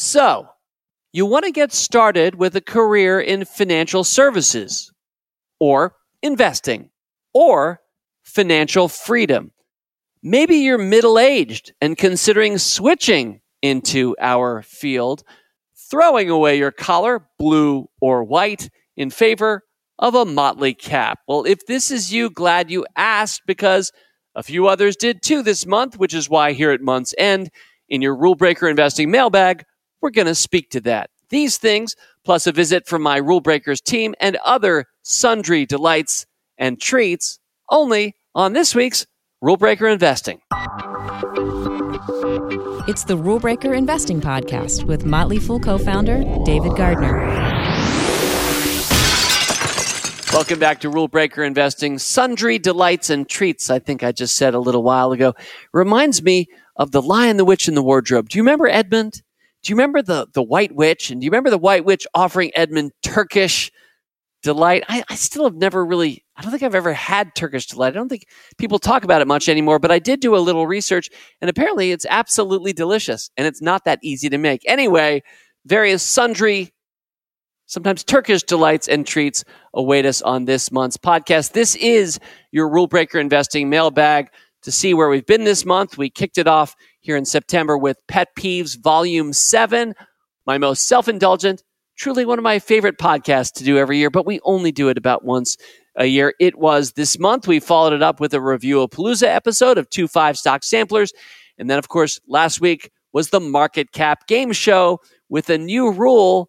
So, you want to get started with a career in financial services or investing or financial freedom. Maybe you're middle aged and considering switching into our field, throwing away your collar, blue or white, in favor of a motley cap. Well, if this is you, glad you asked because a few others did too this month, which is why here at month's end, in your Rule Breaker Investing mailbag, we're going to speak to that. These things, plus a visit from my Rule Breakers team and other sundry delights and treats, only on this week's Rule Breaker Investing. It's the Rule Breaker Investing Podcast with Motley Fool co founder David Gardner. Welcome back to Rule Breaker Investing. Sundry delights and treats, I think I just said a little while ago, reminds me of The Lion, the Witch, and the Wardrobe. Do you remember Edmund? Do you remember the, the White Witch? And do you remember the White Witch offering Edmund Turkish delight? I, I still have never really, I don't think I've ever had Turkish delight. I don't think people talk about it much anymore, but I did do a little research and apparently it's absolutely delicious and it's not that easy to make. Anyway, various sundry, sometimes Turkish delights and treats await us on this month's podcast. This is your Rule Breaker Investing mailbag to see where we've been this month. We kicked it off here in September with Pet Peeves Volume 7, my most self indulgent, truly one of my favorite podcasts to do every year, but we only do it about once a year. It was this month. We followed it up with a review of Palooza episode of two five stock samplers. And then, of course, last week was the Market Cap Game Show with a new rule.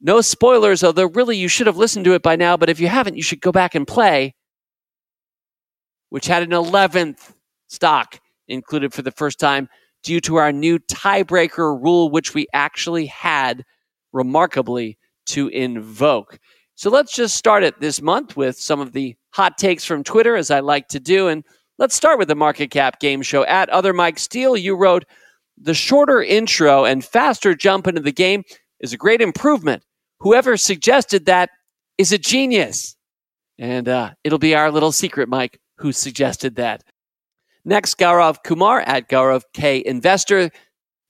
No spoilers, although really you should have listened to it by now. But if you haven't, you should go back and play, which had an 11th stock included for the first time due to our new tiebreaker rule, which we actually had remarkably to invoke. So let's just start it this month with some of the hot takes from Twitter, as I like to do. And let's start with the market cap game show. At Other Mike Steele, you wrote, The shorter intro and faster jump into the game is a great improvement. Whoever suggested that is a genius. And uh, it'll be our little secret, Mike, who suggested that. Next, Gaurav Kumar at Gaurav K Investor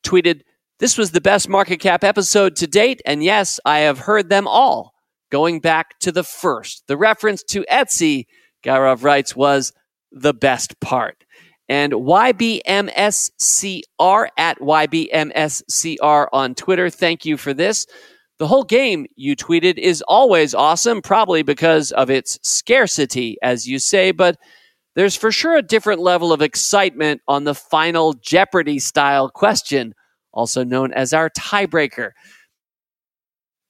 tweeted, This was the best market cap episode to date. And yes, I have heard them all going back to the first. The reference to Etsy, Gaurav writes, was the best part. And YBMSCR at YBMSCR on Twitter. Thank you for this. The whole game you tweeted is always awesome, probably because of its scarcity, as you say, but there's for sure a different level of excitement on the final Jeopardy style question, also known as our tiebreaker.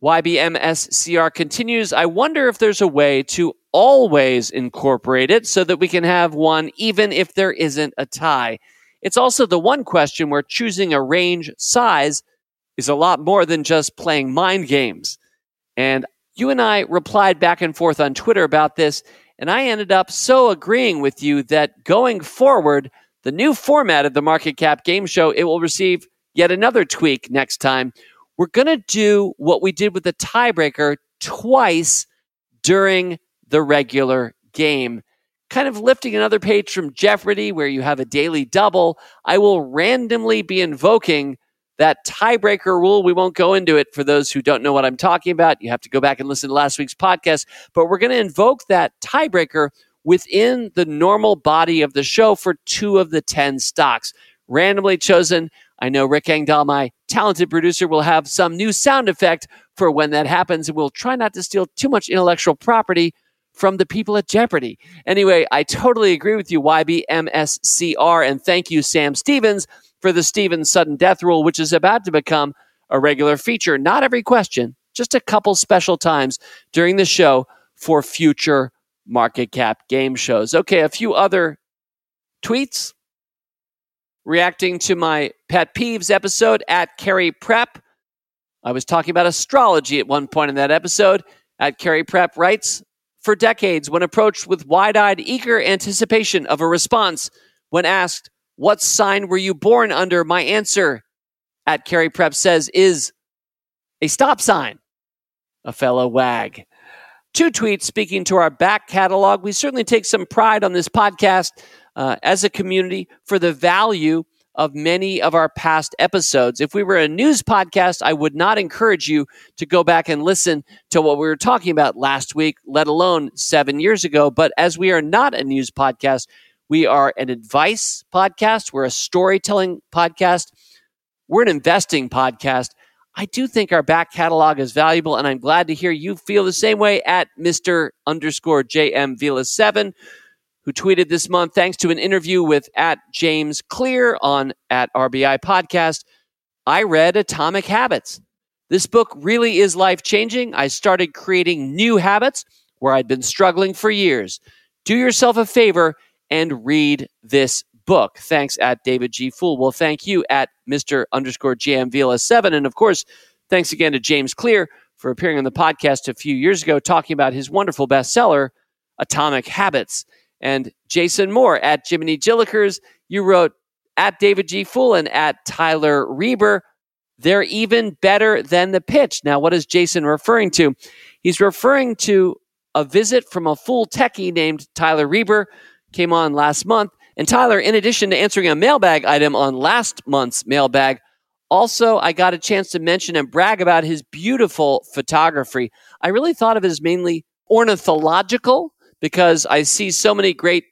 YBMSCR continues I wonder if there's a way to always incorporate it so that we can have one even if there isn't a tie. It's also the one question where choosing a range size is a lot more than just playing mind games. And you and I replied back and forth on Twitter about this, and I ended up so agreeing with you that going forward, the new format of the market cap game show, it will receive yet another tweak next time. We're going to do what we did with the tiebreaker twice during the regular game. Kind of lifting another page from Jeopardy, where you have a daily double. I will randomly be invoking that tiebreaker rule. We won't go into it for those who don't know what I'm talking about. You have to go back and listen to last week's podcast. But we're going to invoke that tiebreaker within the normal body of the show for two of the 10 stocks. Randomly chosen. I know Rick Engdahl, my talented producer, will have some new sound effect for when that happens. And we'll try not to steal too much intellectual property from the people at Jeopardy. Anyway, I totally agree with you, YBMSCR. And thank you, Sam Stevens for the Stevens sudden death rule, which is about to become a regular feature. Not every question, just a couple special times during the show for future market cap game shows. Okay, a few other tweets reacting to my pet peeves episode at Carrie Prep. I was talking about astrology at one point in that episode. At Carrie Prep writes, for decades, when approached with wide eyed, eager anticipation of a response, when asked, what sign were you born under? My answer at Carrie Prep says is a stop sign, a fellow wag. Two tweets speaking to our back catalog. We certainly take some pride on this podcast uh, as a community for the value of many of our past episodes. If we were a news podcast, I would not encourage you to go back and listen to what we were talking about last week, let alone seven years ago. But as we are not a news podcast, we are an advice podcast, we're a storytelling podcast, we're an investing podcast. I do think our back catalog is valuable, and I'm glad to hear you feel the same way at Mr. underscore JM Vila 7 who tweeted this month, thanks to an interview with at James Clear on at RBI Podcast, I read Atomic Habits. This book really is life changing. I started creating new habits where I'd been struggling for years. Do yourself a favor and read this book. Thanks at David G. Fool. Well, thank you at Mr. underscore JM 7. And of course, thanks again to James Clear for appearing on the podcast a few years ago talking about his wonderful bestseller, Atomic Habits. And Jason Moore at Jiminy Jillikers, you wrote at David G. Fool and at Tyler Reber. They're even better than the pitch. Now, what is Jason referring to? He's referring to a visit from a fool techie named Tyler Reber, came on last month. And Tyler, in addition to answering a mailbag item on last month's mailbag, also I got a chance to mention and brag about his beautiful photography. I really thought of it as mainly ornithological because I see so many great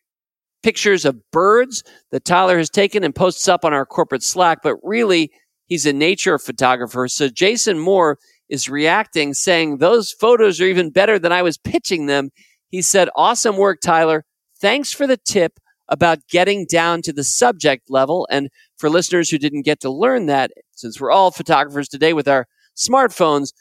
pictures of birds that Tyler has taken and posts up on our corporate Slack, but really he's a nature photographer. So Jason Moore is reacting saying those photos are even better than I was pitching them. He said, awesome work, Tyler. Thanks for the tip about getting down to the subject level. And for listeners who didn't get to learn that, since we're all photographers today with our smartphones,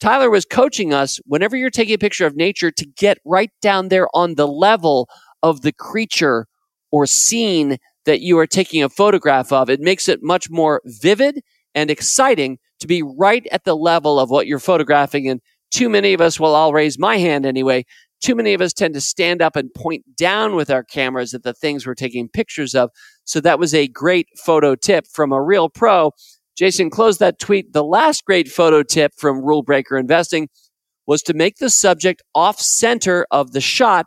Tyler was coaching us whenever you're taking a picture of nature to get right down there on the level of the creature or scene that you are taking a photograph of. It makes it much more vivid and exciting to be right at the level of what you're photographing. And too many of us, well, I'll raise my hand anyway. Too many of us tend to stand up and point down with our cameras at the things we're taking pictures of. So that was a great photo tip from a real pro Jason closed that tweet. The last great photo tip from Rule Breaker Investing was to make the subject off center of the shot,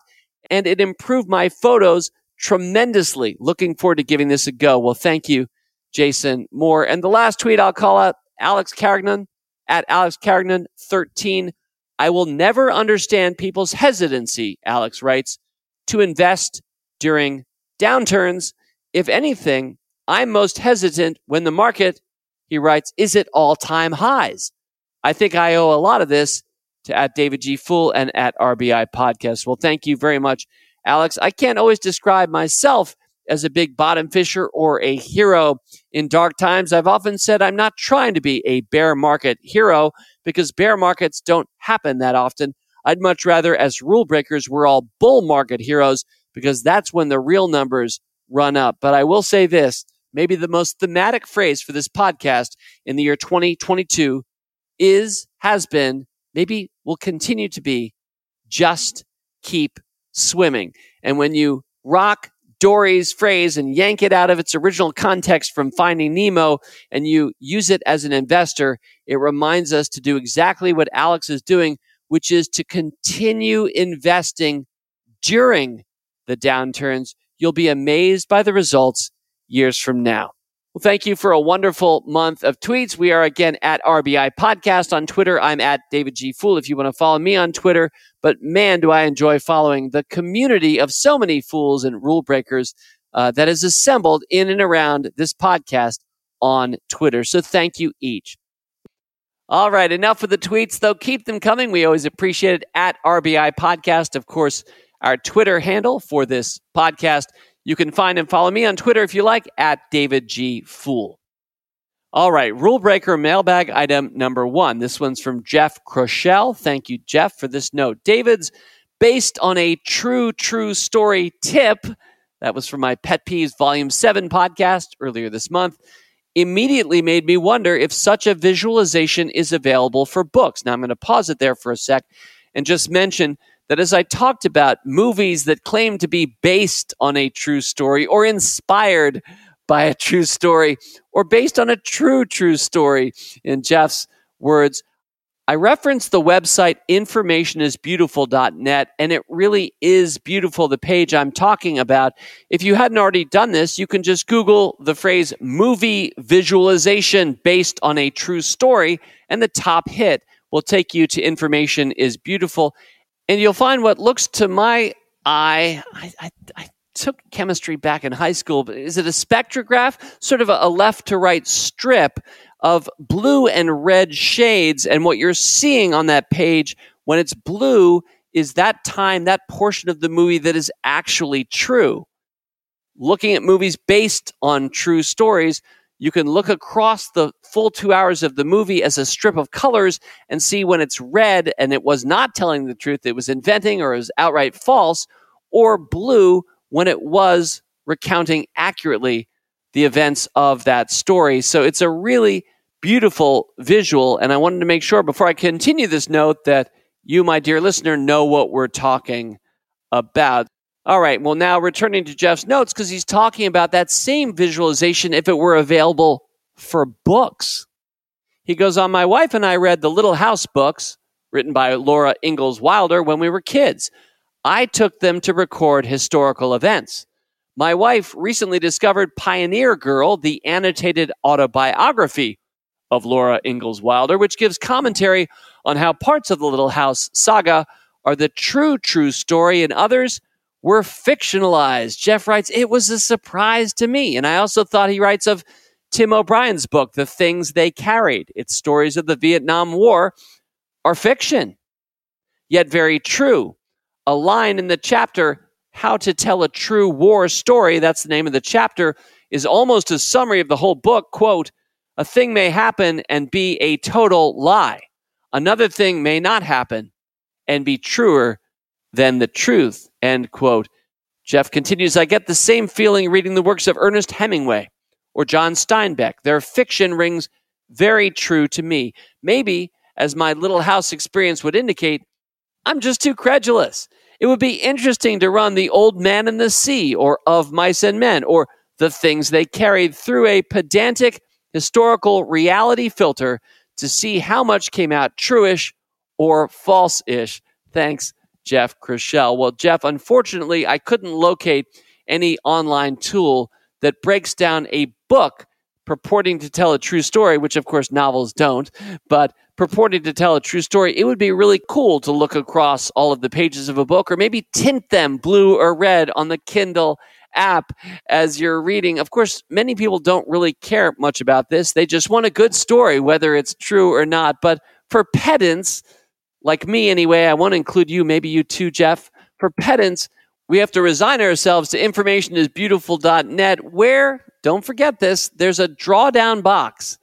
and it improved my photos tremendously. Looking forward to giving this a go. Well, thank you, Jason Moore. And the last tweet I'll call out Alex Carignan at Alex Carignan 13. I will never understand people's hesitancy, Alex writes, to invest during downturns. If anything, I'm most hesitant when the market he writes, is at all time highs? I think I owe a lot of this to at David G. Fool and at RBI Podcast. Well, thank you very much, Alex. I can't always describe myself as a big bottom fisher or a hero in dark times. I've often said I'm not trying to be a bear market hero because bear markets don't happen that often. I'd much rather, as rule breakers, we're all bull market heroes because that's when the real numbers run up. But I will say this maybe the most thematic phrase for this podcast in the year 2022 is, has been, maybe will continue to be just keep swimming. And when you rock Dory's phrase and yank it out of its original context from Finding Nemo and you use it as an investor, it reminds us to do exactly what Alex is doing, which is to continue investing during the downturns. You'll be amazed by the results years from now. Well, thank you for a wonderful month of tweets. We are again at RBI Podcast on Twitter. I'm at David G. Fool if you want to follow me on Twitter. But man, do I enjoy following the community of so many fools and rule breakers uh, that is assembled in and around this podcast on Twitter. So thank you each. All right, enough of the tweets, though. Keep them coming. We always appreciate it at RBI Podcast. Of course, our Twitter handle for this podcast you can find and follow me on Twitter if you like at David G. Fool. All right, rule breaker mailbag item number one. This one's from Jeff Crochelle. Thank you, Jeff, for this note. David's based on a true, true story tip. That was from my Pet Peeves Volume 7 podcast earlier this month. Immediately made me wonder if such a visualization is available for books. Now, I'm going to pause it there for a sec and just mention that as I talked about movies that claim to be based on a true story or inspired by a true story or based on a true, true story, in Jeff's words, I referenced the website informationisbeautiful.net, and it really is beautiful, the page I'm talking about. If you hadn't already done this, you can just Google the phrase movie visualization based on a true story, and the top hit will take you to Information is Beautiful. And you'll find what looks to my eye, I, I, I took chemistry back in high school, but is it a spectrograph? Sort of a, a left to right strip of blue and red shades. And what you're seeing on that page when it's blue is that time, that portion of the movie that is actually true. Looking at movies based on true stories, you can look across the full two hours of the movie as a strip of colors and see when it's red and it was not telling the truth, it was inventing or was outright false, or blue when it was recounting accurately the events of that story. So it's a really beautiful visual. And I wanted to make sure before I continue this note that you, my dear listener, know what we're talking about. All right. Well, now returning to Jeff's notes, because he's talking about that same visualization if it were available for books. He goes on, My wife and I read the Little House books written by Laura Ingalls Wilder when we were kids. I took them to record historical events. My wife recently discovered Pioneer Girl, the annotated autobiography of Laura Ingalls Wilder, which gives commentary on how parts of the Little House saga are the true, true story and others were fictionalized. Jeff writes, It was a surprise to me. And I also thought he writes of Tim O'Brien's book, The Things They Carried. Its stories of the Vietnam War are fiction, yet very true. A line in the chapter, How to Tell a True War Story, that's the name of the chapter, is almost a summary of the whole book. Quote, a thing may happen and be a total lie. Another thing may not happen and be truer than the truth. End quote. Jeff continues, I get the same feeling reading the works of Ernest Hemingway or John Steinbeck. Their fiction rings very true to me. Maybe, as my little house experience would indicate, I'm just too credulous. It would be interesting to run The Old Man and the Sea or Of Mice and Men or The Things They Carried through a pedantic historical reality filter to see how much came out truish or false ish. Thanks, Jeff Chrishell. Well, Jeff, unfortunately, I couldn't locate any online tool that breaks down a book purporting to tell a true story, which of course novels don't, but purporting to tell a true story, it would be really cool to look across all of the pages of a book or maybe tint them blue or red on the Kindle app as you're reading. Of course, many people don't really care much about this. They just want a good story, whether it's true or not. But for pedants, like me anyway, I want to include you, maybe you too, Jeff. For pedants, we have to resign ourselves to informationisbeautiful.net, where, don't forget this, there's a drawdown box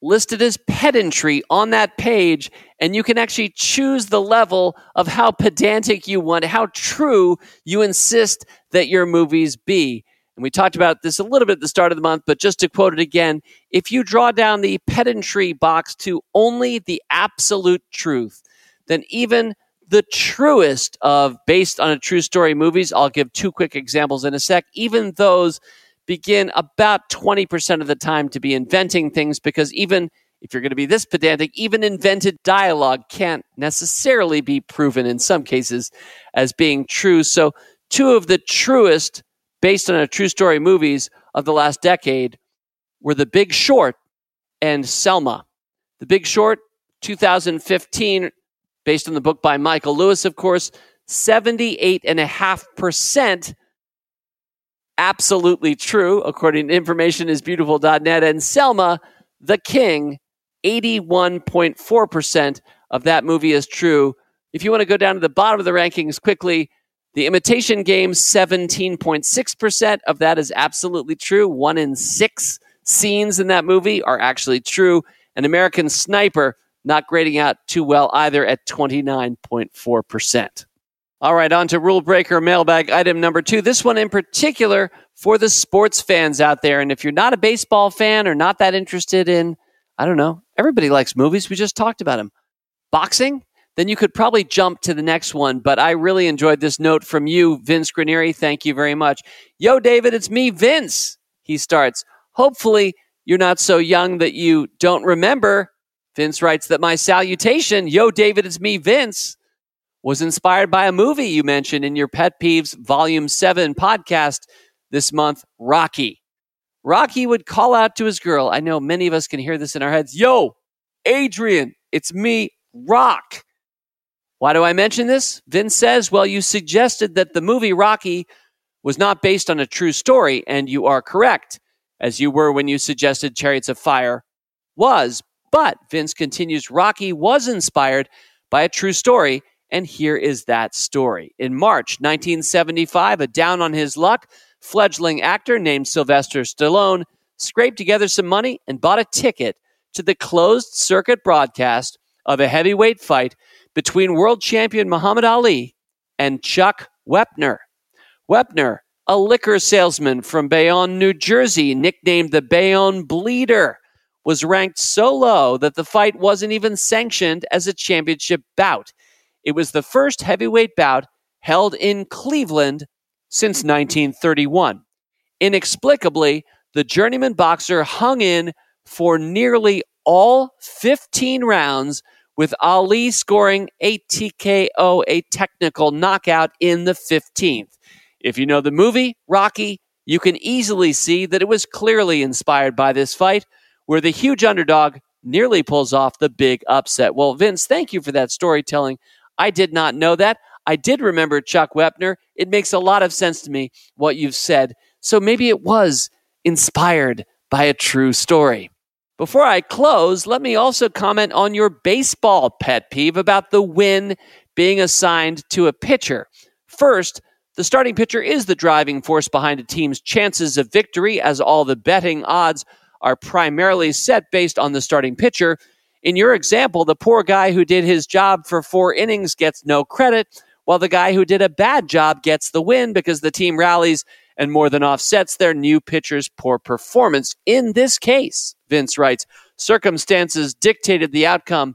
listed as pedantry on that page, and you can actually choose the level of how pedantic you want, how true you insist that your movies be. And we talked about this a little bit at the start of the month, but just to quote it again, if you draw down the pedantry box to only the absolute truth, then even the truest of based on a true story movies, I'll give two quick examples in a sec, even those begin about 20% of the time to be inventing things because even if you're going to be this pedantic, even invented dialogue can't necessarily be proven in some cases as being true. So, two of the truest, based on a true story movies of the last decade were The Big Short and Selma. The Big Short, 2015, based on the book by Michael Lewis, of course, 78.5% absolutely true, according to informationisbeautiful.net. And Selma, the King, 81.4% of that movie is true. If you want to go down to the bottom of the rankings quickly, The Imitation Game, 17.6% of that is absolutely true. One in six scenes in that movie are actually true. An American Sniper, not grading out too well either at 29.4%. All right, on to rule breaker mailbag item number two. This one in particular for the sports fans out there. And if you're not a baseball fan or not that interested in, I don't know, everybody likes movies. We just talked about them. Boxing, then you could probably jump to the next one. But I really enjoyed this note from you, Vince Granieri. Thank you very much. Yo, David, it's me, Vince. He starts. Hopefully, you're not so young that you don't remember Vince writes that my salutation, yo, David, it's me, Vince, was inspired by a movie you mentioned in your Pet Peeves Volume 7 podcast this month, Rocky. Rocky would call out to his girl. I know many of us can hear this in our heads. Yo, Adrian, it's me, Rock. Why do I mention this? Vince says, well, you suggested that the movie Rocky was not based on a true story, and you are correct, as you were when you suggested Chariots of Fire was. But Vince continues, Rocky was inspired by a true story, and here is that story. In March 1975, a down on his luck fledgling actor named Sylvester Stallone scraped together some money and bought a ticket to the closed circuit broadcast of a heavyweight fight between world champion Muhammad Ali and Chuck Wepner. Wepner, a liquor salesman from Bayonne, New Jersey, nicknamed the Bayonne Bleeder, was ranked so low that the fight wasn't even sanctioned as a championship bout. It was the first heavyweight bout held in Cleveland since 1931. Inexplicably, the journeyman boxer hung in for nearly all 15 rounds, with Ali scoring a TKO, a technical knockout, in the 15th. If you know the movie, Rocky, you can easily see that it was clearly inspired by this fight, where the huge underdog nearly pulls off the big upset. Well, Vince, thank you for that storytelling. I did not know that. I did remember Chuck Wepner. It makes a lot of sense to me what you've said. So maybe it was inspired by a true story. Before I close, let me also comment on your baseball pet peeve about the win being assigned to a pitcher. First, the starting pitcher is the driving force behind a team's chances of victory, as all the betting odds are primarily set based on the starting pitcher. In your example, the poor guy who did his job for four innings gets no credit, while the guy who did a bad job gets the win because the team rallies and more than offsets their new pitcher's poor performance. In this case, Vince writes, circumstances dictated the outcome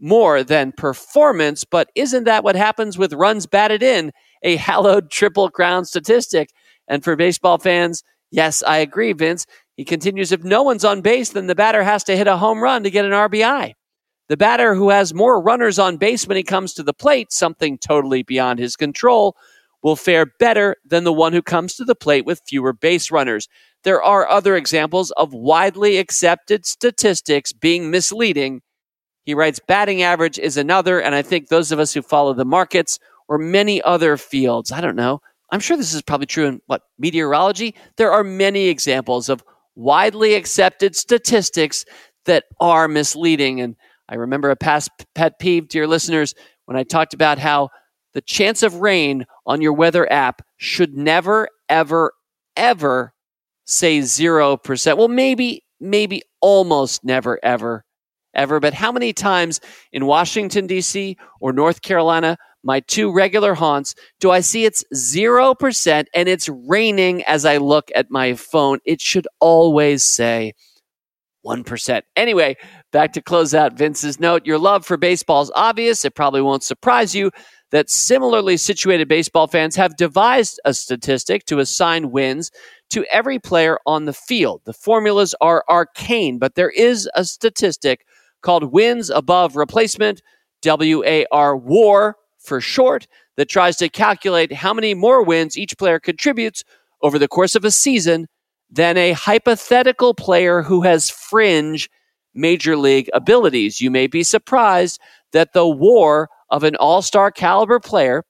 more than performance, but isn't that what happens with runs batted in, a hallowed triple crown statistic? And for baseball fans, yes, I agree, Vince. He continues, if no one's on base, then the batter has to hit a home run to get an RBI. The batter who has more runners on base when he comes to the plate, something totally beyond his control, will fare better than the one who comes to the plate with fewer base runners. There are other examples of widely accepted statistics being misleading. He writes, batting average is another, and I think those of us who follow the markets or many other fields, I don't know, I'm sure this is probably true in what, meteorology? There are many examples of widely accepted statistics that are misleading. And I remember a past pet peeve, dear listeners, when I talked about how the chance of rain on your weather app should never, ever, ever say 0%. Well, maybe, maybe almost never, ever, ever. But how many times in Washington, D.C. or North Carolina, my two regular haunts, do I see it's 0% and it's raining as I look at my phone? It should always say 1%. Anyway, back to close out Vince's note. Your love for baseball is obvious. It probably won't surprise you that similarly situated baseball fans have devised a statistic to assign wins to every player on the field. The formulas are arcane, but there is a statistic called wins above replacement, WAR, WAR for short, that tries to calculate how many more wins each player contributes over the course of a season than a hypothetical player who has fringe major league abilities. You may be surprised that the war of an all star caliber player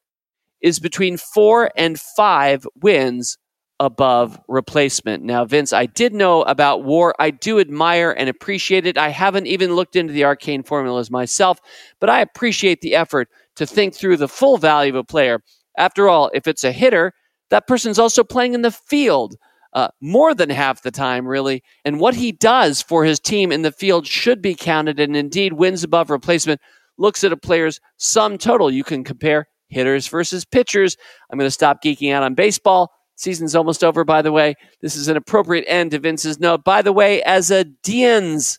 is between four and five wins above replacement. Now, Vince, I did know about war. I do admire and appreciate it. I haven't even looked into the arcane formulas myself, but I appreciate the effort to think through the full value of a player. After all, if it's a hitter, that person's also playing in the field uh, more than half the time, really. And what he does for his team in the field should be counted, and indeed, wins above replacement looks at a player's sum total. You can compare hitters versus pitchers. I'm going to stop geeking out on baseball. Season's almost over, by the way. This is an appropriate end to Vince's note. By the way, as a Dians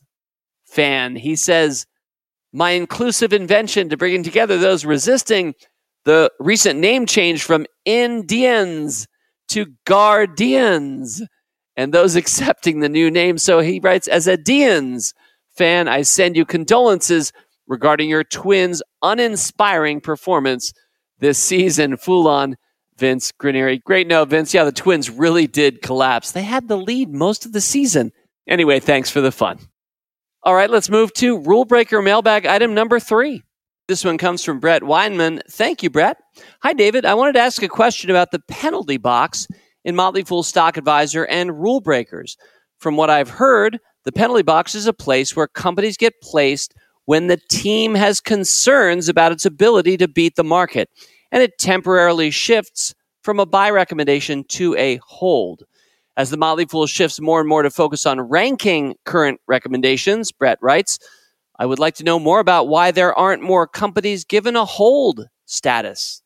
fan, he says, My inclusive invention to bringing together those resisting the recent name change from Indians to Guardians and those accepting the new name. So he writes, as a Dians fan, I send you condolences regarding your twins' uninspiring performance this season. Fool on Vince Granieri. Great note, Vince. Yeah, the Twins really did collapse. They had the lead most of the season. Anyway, thanks for the fun. All right, let's move to rule breaker mailbag item number three. This one comes from Brett Weinman. Thank you, Brett. Hi, David. I wanted to ask a question about the penalty box in Motley Fool Stock Advisor and Rule Breakers. From what I've heard, the penalty box is a place where companies get placed when the team has concerns about its ability to beat the market and it temporarily shifts from a buy recommendation to a hold. As the Motley Fool shifts more and more to focus on ranking current recommendations, Brett writes, I would like to know more about why there aren't more companies given a hold status.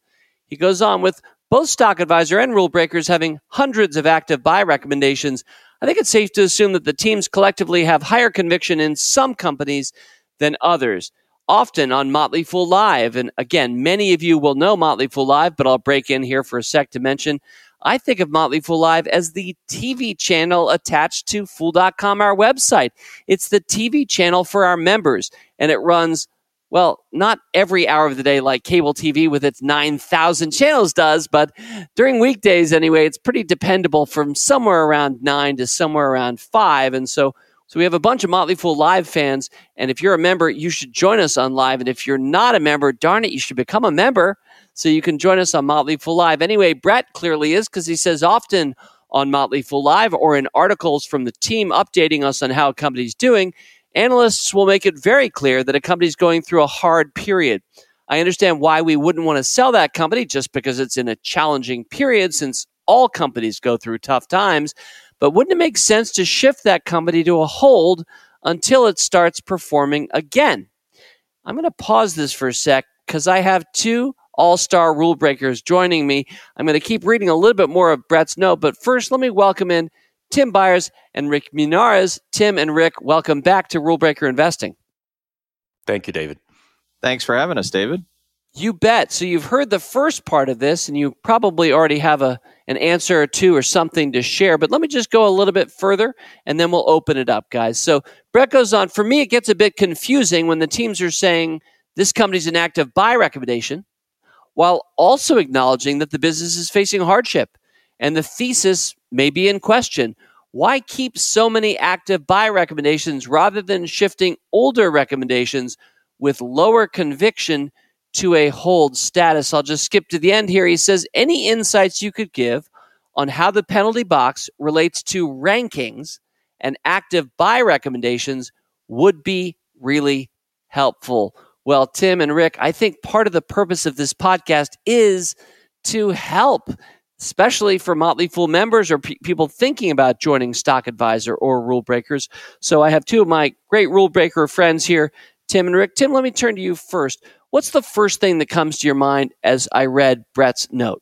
He goes on with both Stock Advisor and Rule Breakers having hundreds of active buy recommendations. I think it's safe to assume that the teams collectively have higher conviction in some companies than others often on Motley Fool Live. And again, many of you will know Motley Fool Live, but I'll break in here for a sec to mention I think of Motley Fool Live as the TV channel attached to Fool.com, our website. It's the TV channel for our members, and it runs, well, not every hour of the day like cable TV with its 9,000 channels does, but during weekdays anyway, it's pretty dependable from somewhere around 9 to somewhere around 5. And so so we have a bunch of Motley Fool Live fans, and if you're a member, you should join us on Live. And if you're not a member, darn it, you should become a member so you can join us on Motley Fool Live. Anyway, Brett clearly is because he says often on Motley Fool Live or in articles from the team updating us on how a company's doing, analysts will make it very clear that a company's going through a hard period. I understand why we wouldn't want to sell that company just because it's in a challenging period since all companies go through tough times. But wouldn't it make sense to shift that company to a hold until it starts performing again? I'm going to pause this for a sec because I have two all star rule breakers joining me. I'm going to keep reading a little bit more of Brett's note, but first, let me welcome in Tim Beyers and Rick Munarriz. Tim and Rick, welcome back to Rule Breaker Investing. Thank you, David. Thanks for having us, David. You bet. So you've heard the first part of this, and you probably already have a an answer or two or something to share. But let me just go a little bit further, and then we'll open it up, guys. So Brett goes on. For me, it gets a bit confusing when the teams are saying this company's an active buy recommendation, while also acknowledging that the business is facing hardship and the thesis may be in question. Why keep so many active buy recommendations rather than shifting older recommendations with lower conviction? To a hold status. I'll just skip to the end here. He says, Any insights you could give on how the penalty box relates to rankings and active buy recommendations would be really helpful. Well, Tim and Rick, I think part of the purpose of this podcast is to help, especially for Motley Fool members or pe- people thinking about joining Stock Advisor or Rule Breakers. So I have two of my great Rule Breaker friends here, Tim and Rick. Tim, let me turn to you first. What's the first thing that comes to your mind as I read Brett's note?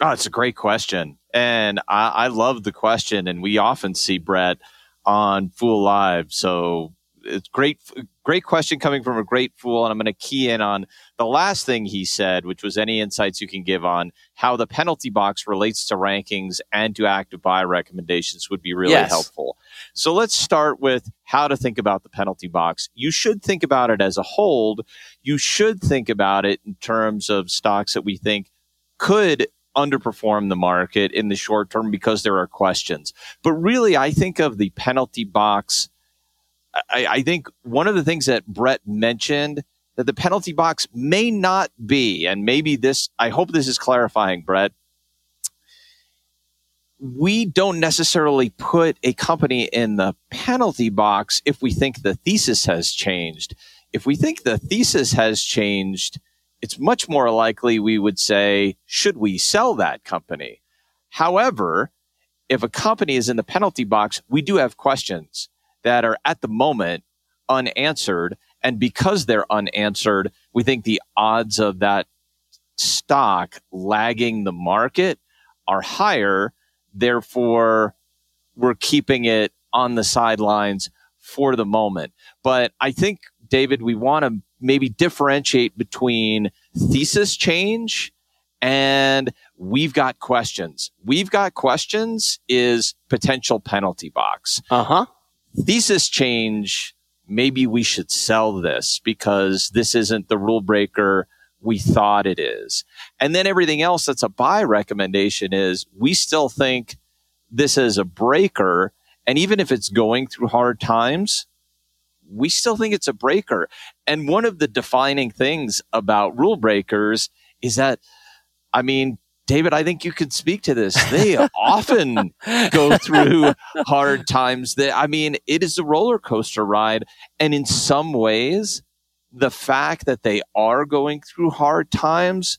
Oh, it's a great question. And I, I love the question. And we often see Brett on Fool Live. So it's great, great question coming from a great fool. And I'm going to key in on the last thing he said, which was any insights you can give on how the penalty box relates to rankings and to active buy recommendations would be really yes. helpful. So let's start with how to think about the penalty box. You should think about it as a hold. You should think about it in terms of stocks that we think could underperform the market in the short term because there are questions. But really, I think of the penalty box. I, I think one of the things that Brett mentioned that the penalty box may not be, and maybe this, I hope this is clarifying, Brett, we don't necessarily put a company in the penalty box if we think the thesis has changed. If we think the thesis has changed, it's much more likely we would say, should we sell that company? However, if a company is in the penalty box, we do have questions that are at the moment unanswered. And because they're unanswered, we think the odds of that stock lagging the market are higher Therefore, we're keeping it on the sidelines for the moment. But I think, David, we want to maybe differentiate between thesis change and we've got questions. We've got questions is potential penalty box. Uh huh. Thesis change. Maybe we should sell this because this isn't the rule breaker we thought it is. And then everything else that's a buy recommendation is we still think this is a breaker. And even if it's going through hard times, we still think it's a breaker. And one of the defining things about rule breakers is that, I mean, David, I think you could speak to this. They often go through hard times. That I mean, it is a roller coaster ride, and in some ways, the fact that they are going through hard times,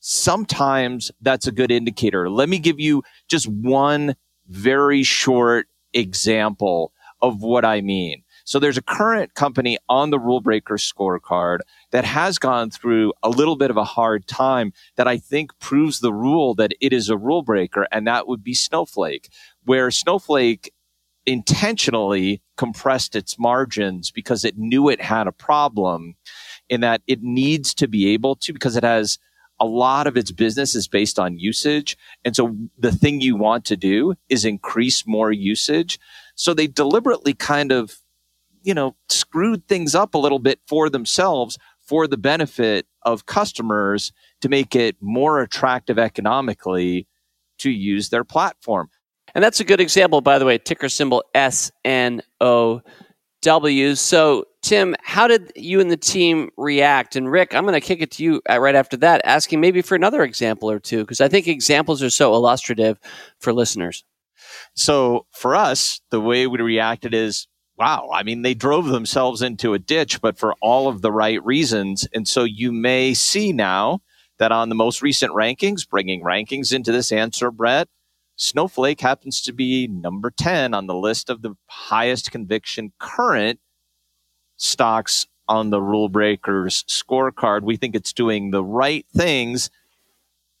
sometimes that's a good indicator. Let me give you just one very short example of what I mean. So there's a current company on the rule breaker scorecard that has gone through a little bit of a hard time that I think proves the rule that it is a rule breaker. And that would be Snowflake, where Snowflake intentionally compressed its margins because it knew it had a problem in that it needs to be able to, because it has a lot of its business is based on usage. And so the thing you want to do is increase more usage. So they deliberately kind of, you know, screwed things up a little bit for themselves for the benefit of customers to make it more attractive economically to use their platform. And that's a good example, by the way, ticker symbol S N O W. So, Tim, how did you and the team react? And Rick, I'm going to kick it to you uh, right after that, asking maybe for another example or two, because I think examples are so illustrative for listeners. So, for us, the way we reacted is wow, I mean, they drove themselves into a ditch, but for all of the right reasons. And so you may see now that on the most recent rankings, bringing rankings into this answer, Brett, Snowflake happens to be number 10 on the list of the highest conviction current stocks on the rule breakers scorecard. We think it's doing the right things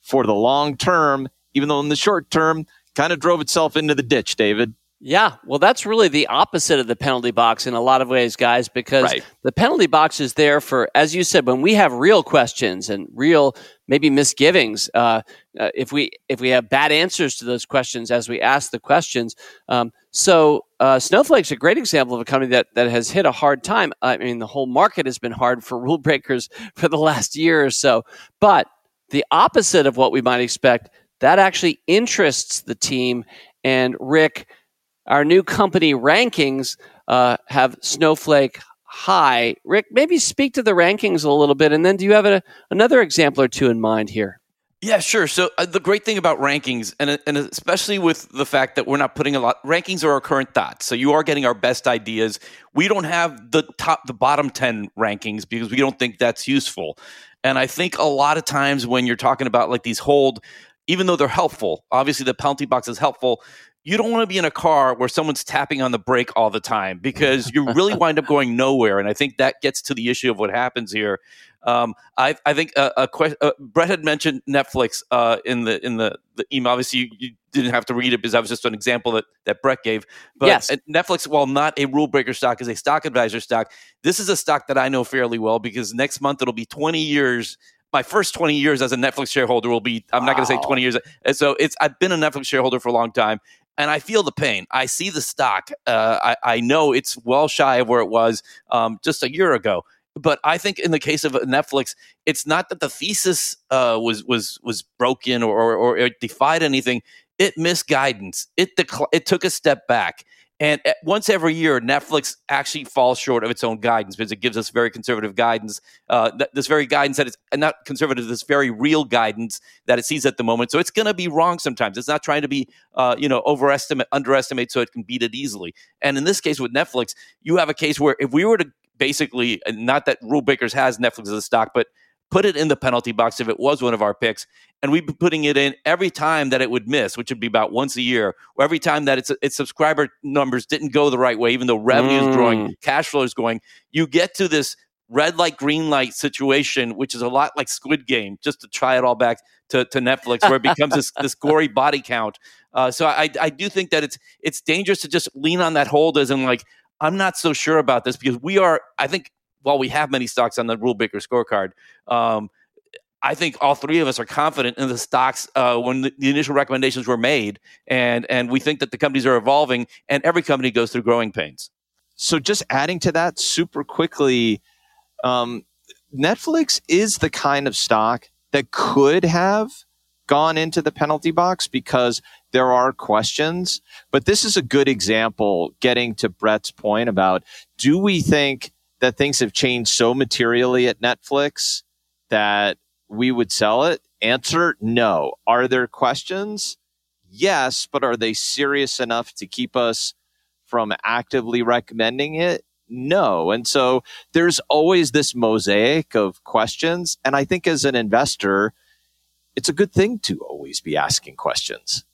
for the long term, even though in the short term, kind of drove itself into the ditch, David. Yeah, well, that's really the opposite of the penalty box in a lot of ways, guys, because right. the penalty box is there for, as you said, when we have real questions and real maybe misgivings. Uh, uh, if we if we have bad answers to those questions as we ask the questions, um, so uh, Snowflake's a great example of a company that that has hit a hard time. I mean, the whole market has been hard for rule breakers for the last year or so, but the opposite of what we might expect that actually interests the team and Rick our new company rankings uh, have Snowflake high. Rick, maybe speak to the rankings a little bit, and then do you have a, another example or two in mind here? Yeah, sure. So uh, the great thing about rankings, and and especially with the fact that we're not putting a lot, rankings are our current thoughts. So you are getting our best ideas. We don't have the top, the bottom ten rankings because we don't think that's useful. And I think a lot of times when you're talking about like these hold, even though they're helpful, obviously the penalty box is helpful you don't want to be in a car where someone's tapping on the brake all the time because you really wind up going nowhere. And I think that gets to the issue of what happens here. Um, I, I, think a. Uh, Brett had mentioned Netflix uh, in the in the, the email. Obviously, you, you, didn't have to read it because that was just an example that, that Brett gave. But yes. Netflix, while not a rule breaker stock, is a stock advisor stock. This is a stock that I know fairly well because next month it'll be 20 years my first 20 years as a Netflix shareholder will be I'm not going to say 20 years. So it's I've been a Netflix shareholder for a long time and I feel the pain. I see the stock. Uh, I, I, know it's well shy of where it was um, just a year ago. But I think in the case of Netflix, it's not that the thesis uh, was was was broken or, or, or it defied anything. It missed guidance. It decl- it took a step back. And once every year, Netflix actually falls short of its own guidance because it gives us very conservative guidance. Uh, this very guidance that is not conservative, this very real guidance that it sees at the moment. So it's going to be wrong sometimes. It's not trying to be, uh, you know, overestimate, underestimate, so it can beat it easily. And in this case with Netflix, you have a case where if we were to basically, not that Rule Breakers has Netflix as a stock, but put it in the penalty box if it was one of our picks, and we'd be putting it in every time that it would miss, which would be about once a year, or every time that its its subscriber numbers didn't go the right way, even though revenue is mm. growing, cash flow is going, you get to this red light, green light situation, which is a lot like Squid Game, just to try it all back to, to Netflix, where it becomes this, this gory body count. Uh, so I, I do think that it's it's dangerous to just lean on that hold as in like I'm not so sure about this because we are. I think while we have many stocks on the rule breaker scorecard, um, I think all three of us are confident in the stocks uh, when the, the, initial recommendations were made, and and we think that the companies are evolving, and every company goes through growing pains. So, just adding to that super quickly, um, Netflix is the kind of stock that could have gone into the penalty box because there are questions. But this is a good example, getting to Brett's point about do we think that things have changed so materially at Netflix that we would sell it? Answer no. Are there questions? Yes, but are they serious enough to keep us from actively recommending it? No. And so there's always this mosaic of questions. And I think as an investor, it's a good thing to always be asking questions.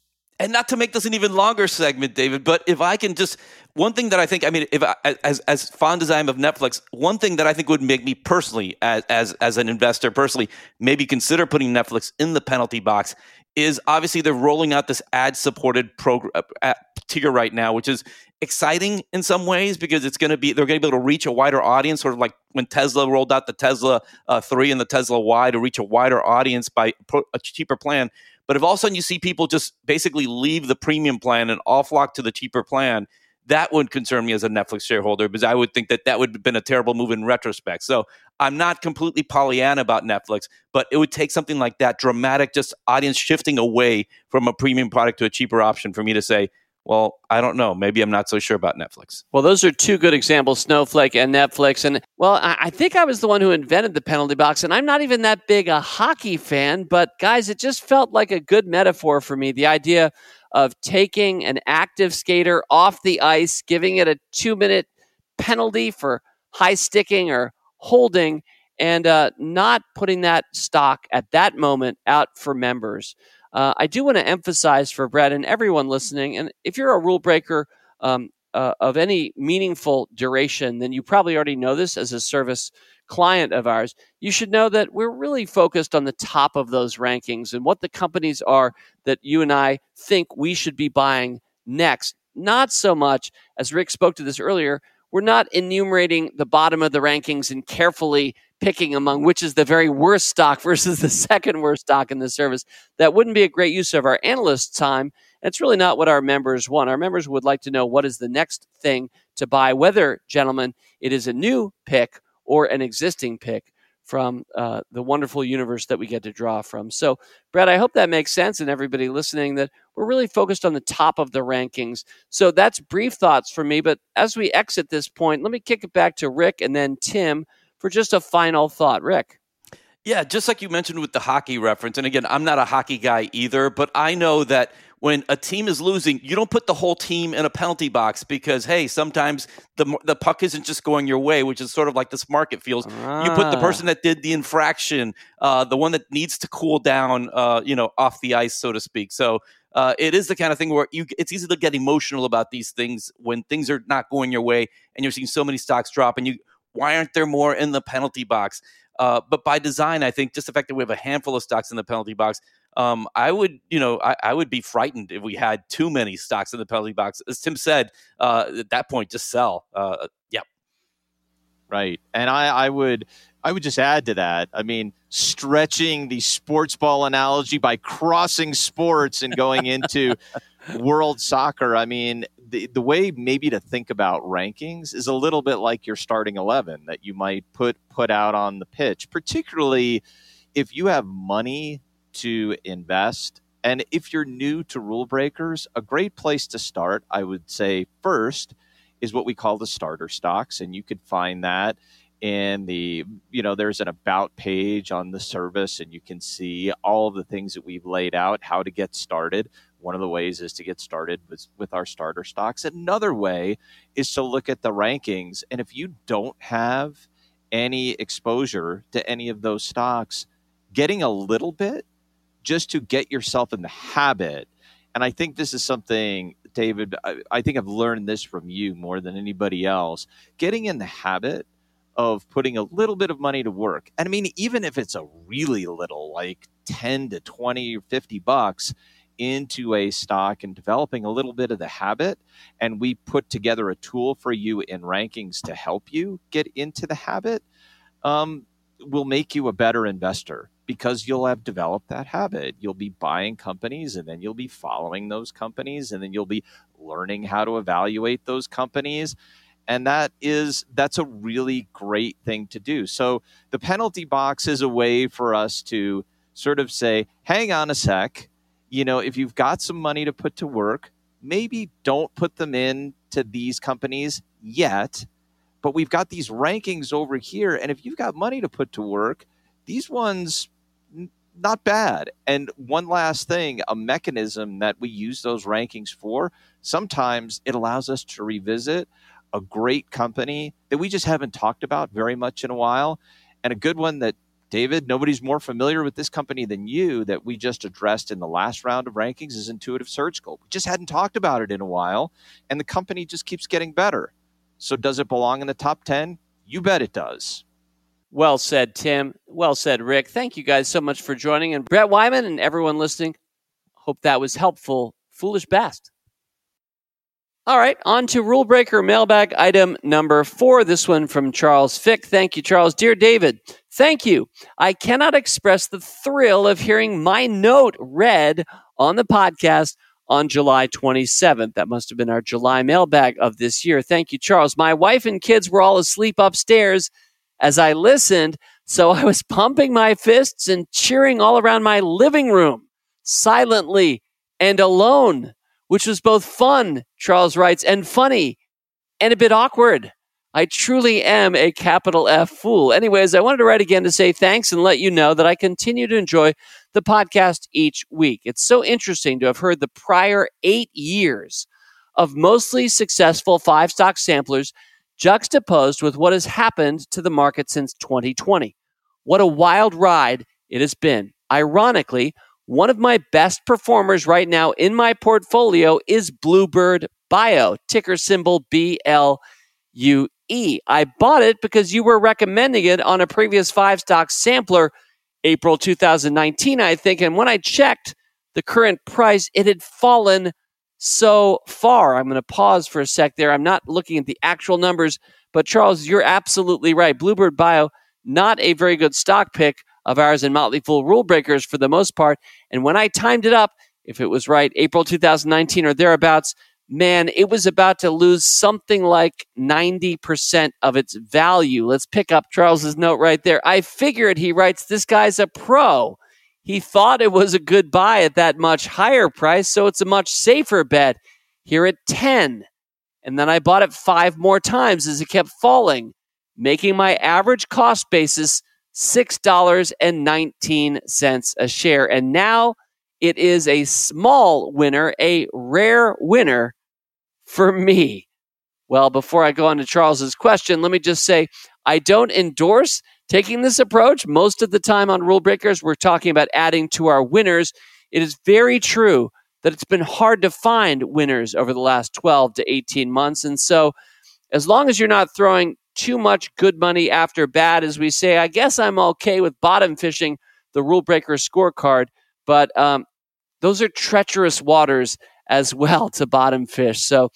And not to make this an even longer segment, David, but if I can just one thing that I think, I mean, if I, as as fond as I am of Netflix, one thing that I think would make me personally, as as as an investor, personally, maybe consider putting Netflix in the penalty box is obviously they're rolling out this ad supported program uh, tier right now, which is exciting in some ways because it's going to be they're going to be able to reach a wider audience, sort of like when Tesla rolled out the Tesla uh, three and the Tesla Y to reach a wider audience by a cheaper plan. But if all of a sudden you see people just basically leave the premium plan and all flock to the cheaper plan, that would concern me as a Netflix shareholder because I would think that that would have been a terrible move in retrospect. So I'm not completely Pollyanna about Netflix, but it would take something like that dramatic, just audience shifting away from a premium product to a cheaper option for me to say, well, I don't know. Maybe I'm not so sure about Netflix. Well, those are two good examples, Snowflake and Netflix. And well, I think I was the one who invented the penalty box, and I'm not even that big a hockey fan, but guys, it just felt like a good metaphor for me. The idea of taking an active skater off the ice, giving it a two minute penalty for high sticking or holding, and uh, not putting that stock at that moment out for members. Uh, I do want to emphasize for Brett and everyone listening, and if you're a rule breaker um, uh, of any meaningful duration, then you probably already know this as a service client of ours. You should know that we're really focused on the top of those rankings and what the companies are that you and I think we should be buying next. Not so much, as Rick spoke to this earlier, we're not enumerating the bottom of the rankings and carefully picking among which is the very worst stock versus the second worst stock in the service. That wouldn't be a great use of our analysts' time. It's really not what our members want. Our members would like to know what is the next thing to buy, whether, gentlemen, it is a new pick or an existing pick from uh, the wonderful universe that we get to draw from. So, Brad, I hope that makes sense, and everybody listening, that we're really focused on the top of the rankings. So that's brief thoughts for me. But as we exit this point, let me kick it back to Rick and then Tim for just a final thought. Rick. Yeah, just like you mentioned with the hockey reference. And again, I'm not a hockey guy either, but I know that when a team is losing, you don't put the whole team in a penalty box because hey, sometimes the the puck isn't just going your way, which is sort of like this market feels. Ah. You put the person that did the infraction, uh, the one that needs to cool down, uh, you know, off the ice, so to speak. So uh, it is the kind of thing where you it's easy to get emotional about these things when things are not going your way, and you're seeing so many stocks drop, and you why aren't there more in the penalty box? Uh, but by design, I think just the fact that we have a handful of stocks in the penalty box, um, I would, you know, I, I, would be frightened if we had too many stocks in the penalty box. As Tim said, uh, at that point, just sell. Uh, yep. Right, and I, I would, I would just add to that. I mean, stretching the sports ball analogy by crossing sports and going into world soccer. I mean, the, the way maybe to think about rankings is a little bit like your starting 11 that you might put put out on the pitch particularly if you have money to invest and if you're new to rule breakers a great place to start i would say first is what we call the starter stocks and you could find that in the you know there's an about page on the service and you can see all of the things that we've laid out how to get started one of the ways is to get started with, with our starter stocks. Another way is to look at the rankings. And if you don't have any exposure to any of those stocks, getting a little bit just to get yourself in the habit. And I think this is something, David, I, I think I've learned this from you more than anybody else. Getting in the habit of putting a little bit of money to work. And I mean, even if it's a really little, like 10 to 20 or 50 bucks, into a stock and developing a little bit of the habit. And we put together a tool for you in rankings to help you get into the habit, um, will make you a better investor because you'll have developed that habit. You'll be buying companies and then you'll be following those companies and then you'll be learning how to evaluate those companies. And that is that's a really great thing to do. So the penalty box is a way for us to sort of say, hang on a sec, you know, if you've got some money to put to work, maybe don't put them in to these companies yet. But we've got these rankings over here. And if you've got money to put to work, these ones not bad. And one last thing, a mechanism that we use those rankings for, sometimes it allows us to revisit a great company that we just haven't talked about very much in a while. And a good one that, David, nobody's more familiar with this company than you that we just addressed in the last round of rankings is Intuitive Surgical. We just hadn't talked about it in a while, and the company just keeps getting better. So, does it belong in the top 10? You bet it does. Well said, Tim. Well said, Rick. Thank you guys so much for joining. And Brett Wyman and everyone listening, hope that was helpful. Foolish best. All right, on to Rule Breaker mailbag item number four. This one from Charles Fick. Thank you, Charles. Dear David, thank you. I cannot express the thrill of hearing my note read on the podcast on July 27th. That must have been our July mailbag of this year. Thank you, Charles. My wife and kids were all asleep upstairs as I listened, so I was pumping my fists and cheering all around my living room, silently and alone, which was both fun, Charles writes, and funny and a bit awkward. I truly am a capital F fool. Anyways, I wanted to write again to say thanks and let you know that I continue to enjoy the podcast each week. It's so interesting to have heard the prior eight years of mostly successful five stock samplers juxtaposed with what has happened to the market since 2020. What a wild ride it has been. Ironically, one of my best performers right now in my portfolio is Bluebird Bio, ticker symbol BLUE. I bought it because you were recommending it on a previous five stock sampler, April 2019, I think. And when I checked the current price, it had fallen so far. I'm going to pause for a sec there. I'm not looking at the actual numbers, but Charles, you're absolutely right. Bluebird Bio, not a very good stock pick of ours in Motley Fool Rule Breakers for the most part. And when I timed it up, if it was right, April 2019 or thereabouts, man, it was about to lose something like 90% of its value. Let's pick up Charles's note right there. I figured he writes, this guy's a pro. He thought it was a good buy at that much higher price, so it's a much safer bet here at 10. And then I bought it five more times as it kept falling, making my average cost basis $6.19 a share. And now it is a small winner, a rare winner for me. Well, before I go on to Charles's question, let me just say I don't endorse taking this approach. Most of the time on Rule Breakers, we're talking about adding to our winners. It is very true that it's been hard to find winners over the last 12 to 18 months. And so, as long as you're not throwing too much good money after bad, as we say, I guess I'm okay with bottom fishing the Rule Breaker scorecard. But um, those are treacherous waters as well to bottom fish. So,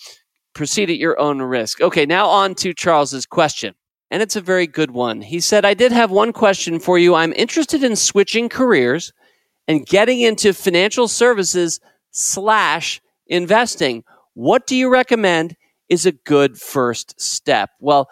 proceed at your own risk. Okay, now on to Charles's question and it's a very good one. He said, I did have one question for you. I'm interested in switching careers and getting into financial services slash investing. What do you recommend is a good first step? Well,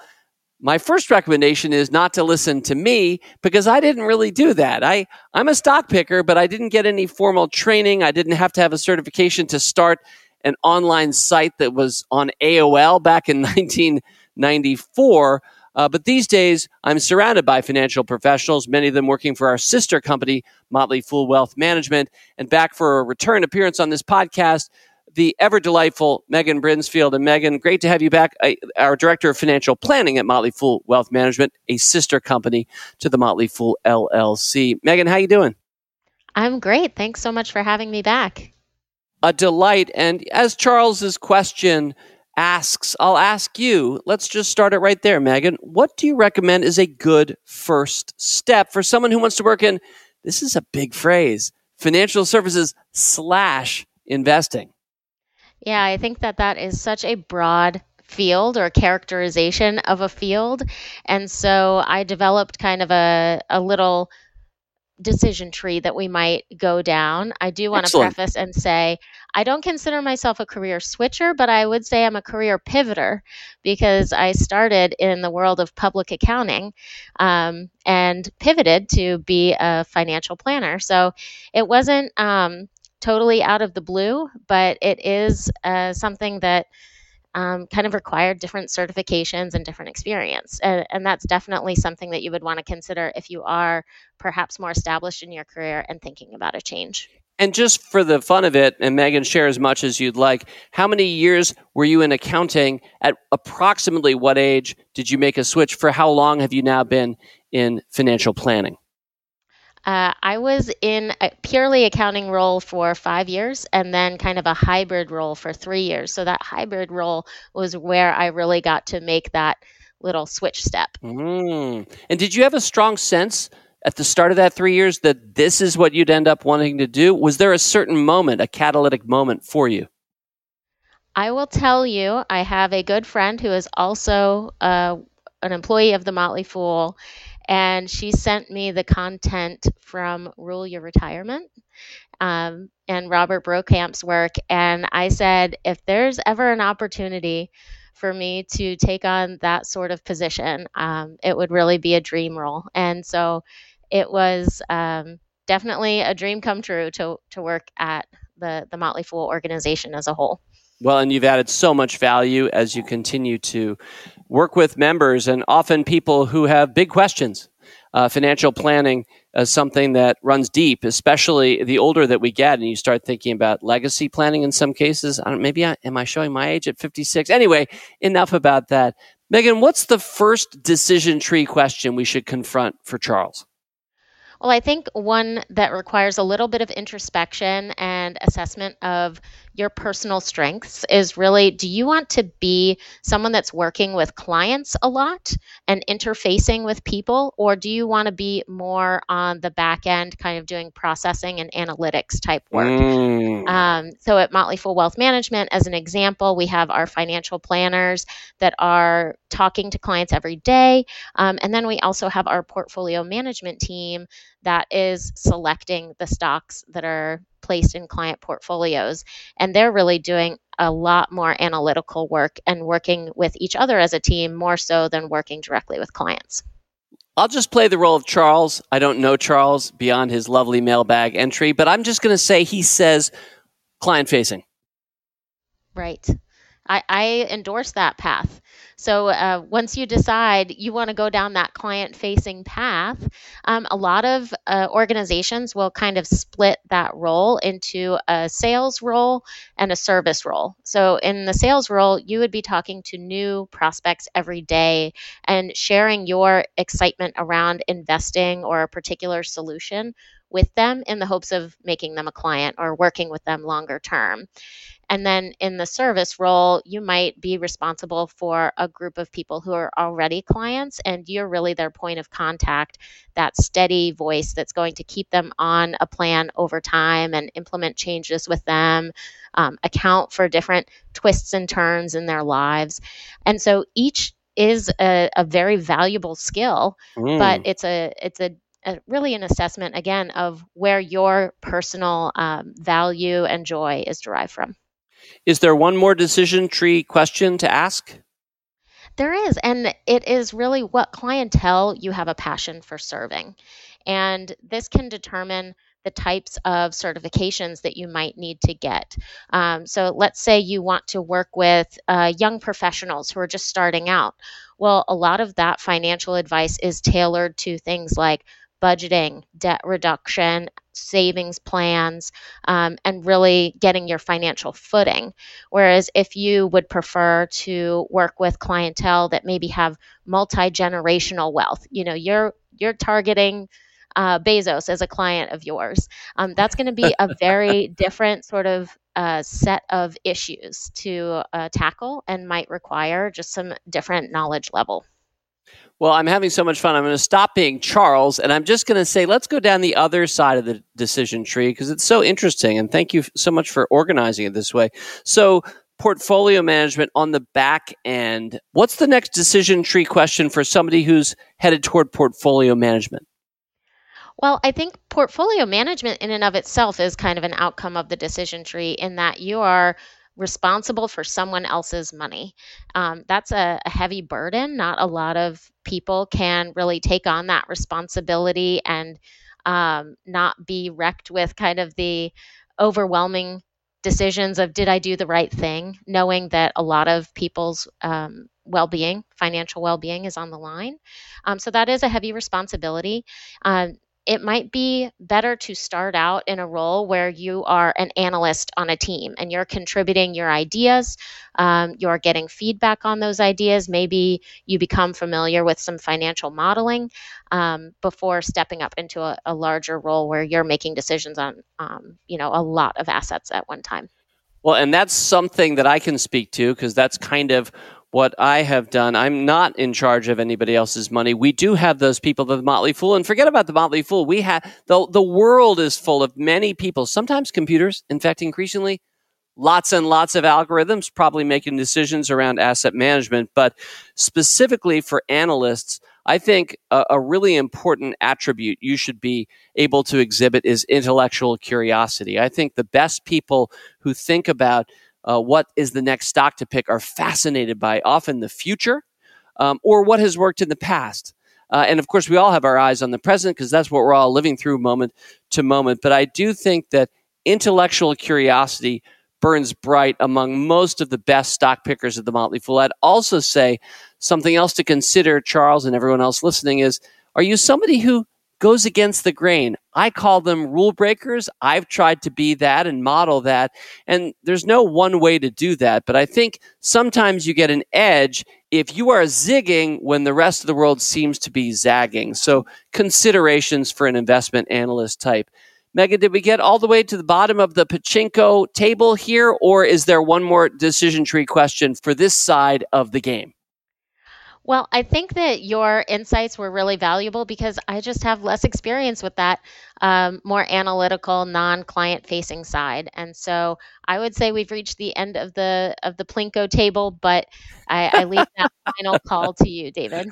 my first recommendation is not to listen to me because I didn't really do that. I, I'm a stock picker, but I didn't get any formal training. I didn't have to have a certification to start an online site that was on AOL back in 1994. Uh, but these days, I'm surrounded by financial professionals, many of them working for our sister company, Motley Fool Wealth Management. And back for a return appearance on this podcast, the ever delightful Megan Brinsfield. And Megan, great to have you back, uh, our director of financial planning at Motley Fool Wealth Management, a sister company to the Motley Fool LLC. Megan, how you doing? I'm great. Thanks so much for having me back. A delight. And as Charles's question asks, I'll ask you. Let's just start it right there, Megan. What do you recommend is a good first step for someone who wants to work in, this is a big phrase, financial services slash investing? Yeah, I think that that is such a broad field or characterization of a field. And so I developed kind of a, a little decision tree that we might go down. I do want to preface and say I don't consider myself a career switcher, but I would say I'm a career pivoter because I started in the world of public accounting um, and pivoted to be a financial planner. So it wasn't um, totally out of the blue, but it is uh, something that um, kind of required different certifications and different experience. And, and that's definitely something that you would want to consider if you are perhaps more established in your career and thinking about a change. And just for the fun of it, and Megan, share as much as you'd like. How many years were you in accounting? At approximately what age did you make a switch? For how long have you now been in financial planning? Uh, I was in a purely accounting role for five years and then kind of a hybrid role for three years. So that hybrid role was where I really got to make that little switch step. Mm. And did you have a strong sense at the start of that three years that this is what you'd end up wanting to do? Was there a certain moment, a catalytic moment for you? I will tell you, I have a good friend who is also uh, an employee of the Motley Fool and she sent me the content from Rule Your Retirement um, and Robert Brokamp's work. And I said, if there's ever an opportunity for me to take on that sort of position, um, it would really be a dream role. And so it was um, definitely a dream come true to, to work at the, the Motley Fool organization as a whole. Well, and you've added so much value as you continue to work with members and often people who have big questions. Uh, financial planning is something that runs deep, especially the older that we get, and you start thinking about legacy planning in some cases. I don't, maybe I, am I showing my age at 56? Anyway, enough about that. Megan, what's the first decision tree question we should confront for Charles? Well, I think one that requires a little bit of introspection and assessment of your personal strengths is really do you want to be someone that's working with clients a lot and interfacing with people, or do you want to be more on the back end, kind of doing processing and analytics type work? Mm. Um, so at Motley Fool Wealth Management, as an example, we have our financial planners that are talking to clients every day. Um, and then we also have our portfolio management team that is selecting the stocks that are placed in client portfolios. And they're really doing a lot more analytical work and working with each other as a team more so than working directly with clients. I'll just play the role of Charles. I don't know Charles beyond his lovely mailbag entry, but I'm just going to say he says client facing. Right. I, I endorse that path. So uh, once you decide you want to go down that client facing path, um, a lot of uh, organizations will kind of split that role into a sales role and a service role. So in the sales role, you would be talking to new prospects every day and sharing your excitement around investing or a particular solution with them in the hopes of making them a client or working with them longer term. And then in the service role, you might be responsible for a group of people who are already clients, and you're really their point of contact, that steady voice that's going to keep them on a plan over time and implement changes with them, um, account for different twists and turns in their lives. And so each is a, a very valuable skill, mm. but it's a it's a a, really an assessment again of where your personal um, value and joy is derived from. Is there one more decision tree question to ask? There is, and it is really what clientele you have a passion for serving. And this can determine the types of certifications that you might need to get. Um, so, let's say you want to work with uh, young professionals who are just starting out. Well, a lot of that financial advice is tailored to things like budgeting, debt reduction, savings plans, um, and really getting your financial footing. Whereas if you would prefer to work with clientele that maybe have multi generational wealth, you know, you're you're targeting uh, Bezos as a client of yours. Um, that's going to be a very different sort of uh, set of issues to uh, tackle and might require just some different knowledge level. Well, I'm having so much fun. I'm going to stop being Charles and I'm just going to say, let's go down the other side of the decision tree because it's so interesting. And thank you so much for organizing it this way. So, portfolio management on the back end. What's the next decision tree question for somebody who's headed toward portfolio management? Well, I think portfolio management in and of itself is kind of an outcome of the decision tree in that you are responsible for someone else's money. Um, that's a, a, heavy burden. Not a lot of people can really take on that responsibility and um, not be wrecked with kind of the overwhelming decisions of did I do the right thing, knowing that a lot of people's um, well being, financial well being, is on the line. Um, so that is a heavy responsibility. Um, it might be better to start out in a role where you are an analyst on a team and you're contributing your ideas, um, you're getting feedback on those ideas. Maybe you become familiar with some financial modeling um, before stepping up into a, a, larger role where you're making decisions on, um, you know, a lot of assets at one time. Well, and that's something that I can speak to because that's kind of what I have done. I'm not in charge of anybody else's money. We do have those people, the Motley Fool, and forget about the Motley Fool. We have the the world is full of many people, sometimes computers. In fact, increasingly, lots and lots of algorithms probably making decisions around asset management. But specifically for analysts, I think a, a really important attribute you should be able to exhibit is intellectual curiosity. I think the best people who think about uh, what is the next stock to pick are fascinated by often the future um, or what has worked in the past. Uh, and of course, we all have our eyes on the present because that's what we're all living through moment to moment. But I do think that intellectual curiosity burns bright among most of the best stock pickers of the Motley Fool. I'd also say something else to consider, Charles, and everyone else listening is are you somebody who goes against the grain. I call them rule breakers. I've tried to be that and model that. And there's no one way to do that. But I think sometimes you get an edge if you are zigging when the rest of the world seems to be zagging. So considerations for an investment analyst type. Megan, did we get all the way to the bottom of the pachinko table here, or is there one more decision tree question for this side of the game? Well, I think that your insights were really valuable because I just have less experience with that um, more analytical, non-client facing side. And so I would say we've reached the end of the of the Plinko table, but I, I leave that final call to you, David.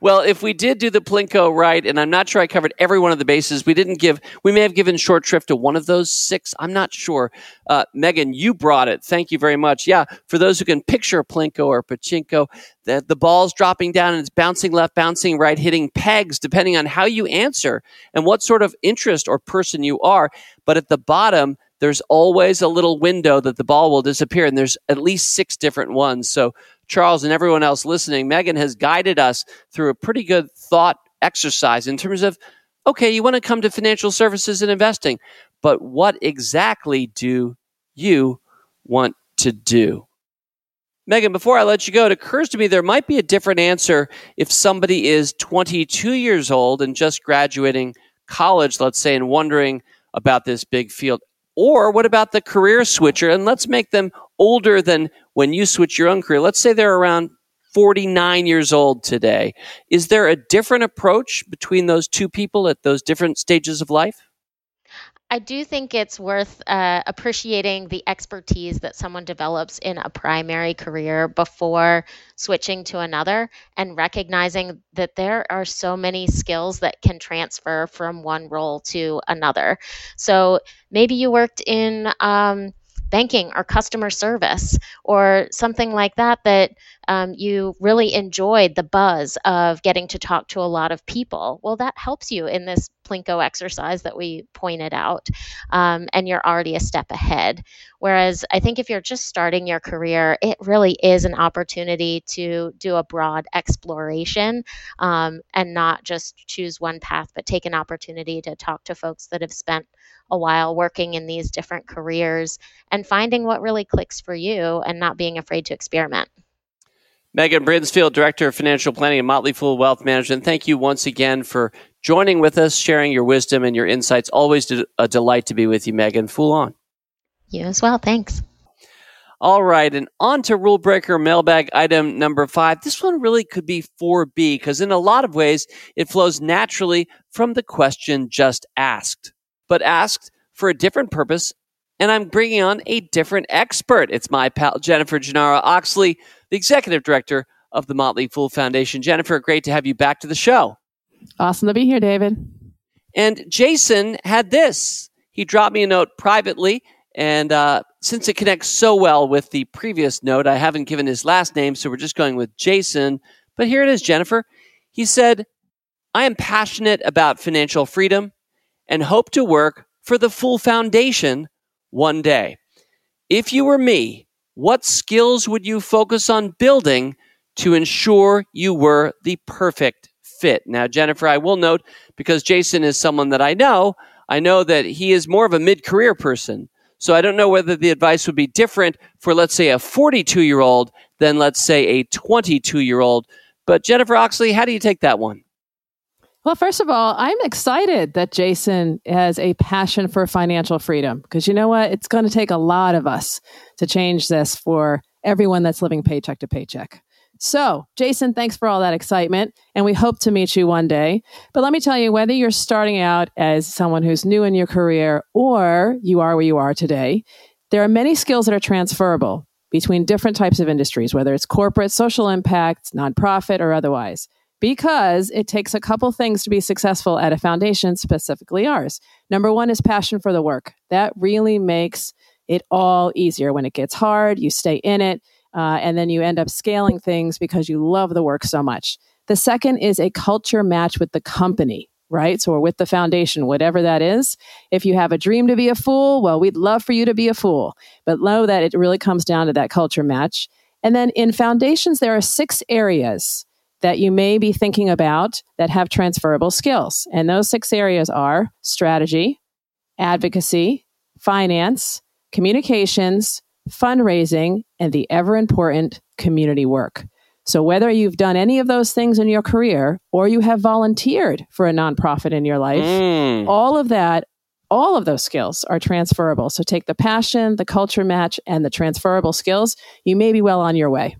well, if we did do the Plinko right, and I'm not sure I covered every one of the bases, we didn't give. We may have given short shrift to one of those six. I'm not sure. Uh, Megan, you brought it. Thank you very much. Yeah, for those who can picture Plinko or Pachinko, the, the ball's dropping down and it's bouncing left, bouncing right, hitting pegs, depending on how you answer and what sort of interest or person you are. But at the bottom, there's always a little window that the ball will disappear, and there's at least six different ones. So, Charles and everyone else listening, Megan has guided us through a pretty good thought exercise in terms of okay, you want to come to financial services and investing, but what exactly do you want to do? Megan, before I let you go, it occurs to me there might be a different answer if somebody is 22 years old and just graduating college, let's say, and wondering about this big field. Or what about the career switcher? And let's make them older than when you switch your own career. Let's say they're around 49 years old today. Is there a different approach between those two people at those different stages of life? I do think it's worth uh, appreciating the expertise that someone develops in a primary career before switching to another and recognizing that there are so many skills that can transfer from one role to another. So maybe you worked in um, banking or customer service or something like that that um, you really enjoyed the buzz of getting to talk to a lot of people well that helps you in this plinko exercise that we pointed out um, and you're already a step ahead whereas i think if you're just starting your career it really is an opportunity to do a broad exploration um, and not just choose one path but take an opportunity to talk to folks that have spent a while working in these different careers and finding what really clicks for you and not being afraid to experiment. Megan Brinsfield, Director of Financial Planning at Motley Fool Wealth Management. Thank you once again for joining with us, sharing your wisdom and your insights. Always a delight to be with you, Megan. Fool on. You as well. Thanks. All right, and on to rule breaker mailbag item number five. This one really could be 4B because, in a lot of ways, it flows naturally from the question just asked but asked for a different purpose. And I'm bringing on a different expert. It's my pal, Jennifer Gennaro Oxley, the executive director of the Motley Fool Foundation. Jennifer, great to have you back to the show. Awesome to be here, David. And Jason had this. He dropped me a note privately, and uh, since it connects so well with the previous note, I haven't given his last name, so we're just going with Jason. But here it is, Jennifer. He said, I am passionate about financial freedom and hope to work for the Fool foundation one day. If you were me, what skills would you focus on building to ensure you were the perfect fit? Now, Jennifer, I will note because Jason is someone that I know, I know that he is more of a mid career person. So I don't know whether the advice would be different for, let's say, a 42 year old than, let's say, a 22 year old. But Jennifer Oxley, how do you take that one? Well, first of all, I'm excited that Jason has a passion for financial freedom because you know what? It's going to take a lot of us to change this for everyone that's living paycheck to paycheck. So, Jason, thanks for all that excitement, and we hope to meet you one day. But let me tell you whether you're starting out as someone who's new in your career or you are where you are today, there are many skills that are transferable between different types of industries, whether it's corporate, social impact, nonprofit, or otherwise because it takes a couple things to be successful at a foundation, specifically ours. Number one is passion for the work. That really makes it all easier. When it gets hard, you stay in it, uh, and then you end up scaling things because you love the work so much. The second is a culture match with the company, right? So, or with the foundation, whatever that is. If you have a dream to be a fool, well, we'd love for you to be a fool, but know that it really comes down to that culture match. And then in foundations, there are six areas that you may be thinking about that have transferable skills. And those six areas are strategy, advocacy, finance, communications, fundraising, and the ever important community work. So, whether you've done any of those things in your career or you have volunteered for a nonprofit in your life, mm. all of that, all of those skills are transferable. So, take the passion, the culture match, and the transferable skills. You may be well on your way.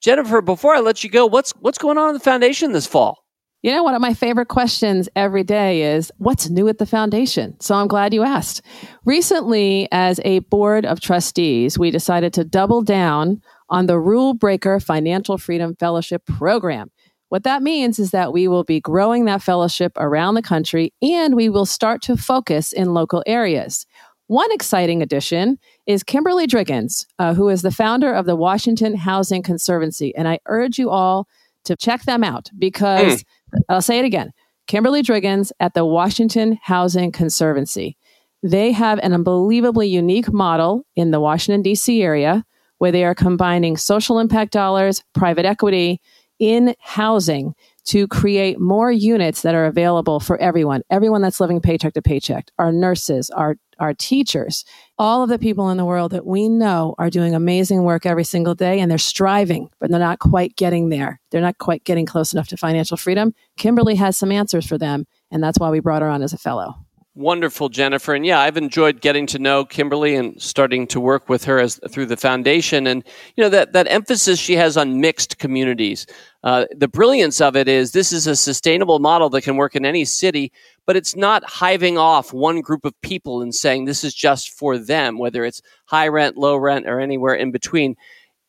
Jennifer, before I let you go, what's what's going on in the foundation this fall? You know, one of my favorite questions every day is what's new at the foundation? So I'm glad you asked. Recently, as a board of trustees, we decided to double down on the Rule Breaker Financial Freedom Fellowship program. What that means is that we will be growing that fellowship around the country and we will start to focus in local areas. One exciting addition is Kimberly Driggins, uh, who is the founder of the Washington Housing Conservancy. And I urge you all to check them out because mm. I'll say it again Kimberly Driggins at the Washington Housing Conservancy. They have an unbelievably unique model in the Washington, D.C. area where they are combining social impact dollars, private equity in housing to create more units that are available for everyone, everyone that's living paycheck to paycheck, our nurses, our, our teachers, all of the people in the world that we know are doing amazing work every single day and they're striving, but they're not quite getting there. They're not quite getting close enough to financial freedom. Kimberly has some answers for them, and that's why we brought her on as a fellow. Wonderful, Jennifer. And yeah, I've enjoyed getting to know Kimberly and starting to work with her as through the foundation. And you know that that emphasis she has on mixed communities. Uh, the brilliance of it is this is a sustainable model that can work in any city, but it's not hiving off one group of people and saying this is just for them, whether it's high rent, low rent, or anywhere in between.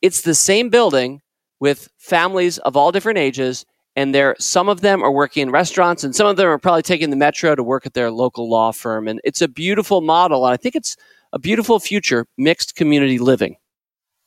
It's the same building with families of all different ages and there some of them are working in restaurants and some of them are probably taking the metro to work at their local law firm. And it's a beautiful model and i think it's a beautiful future mixed community living.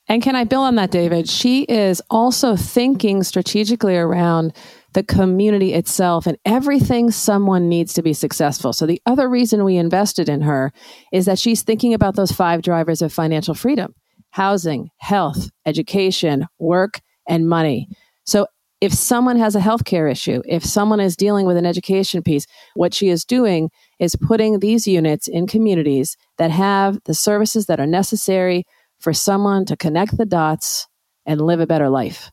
And can i build on that david? She is also thinking strategically around the community itself and everything someone needs to be successful so the other reason we invested in her is that she's thinking about those five drivers of financial freedom housing health education work and money so if someone has a healthcare issue, if someone is dealing with an education piece, what she is doing is putting these units in communities that have the services that are necessary for someone to connect the dots and live a better life.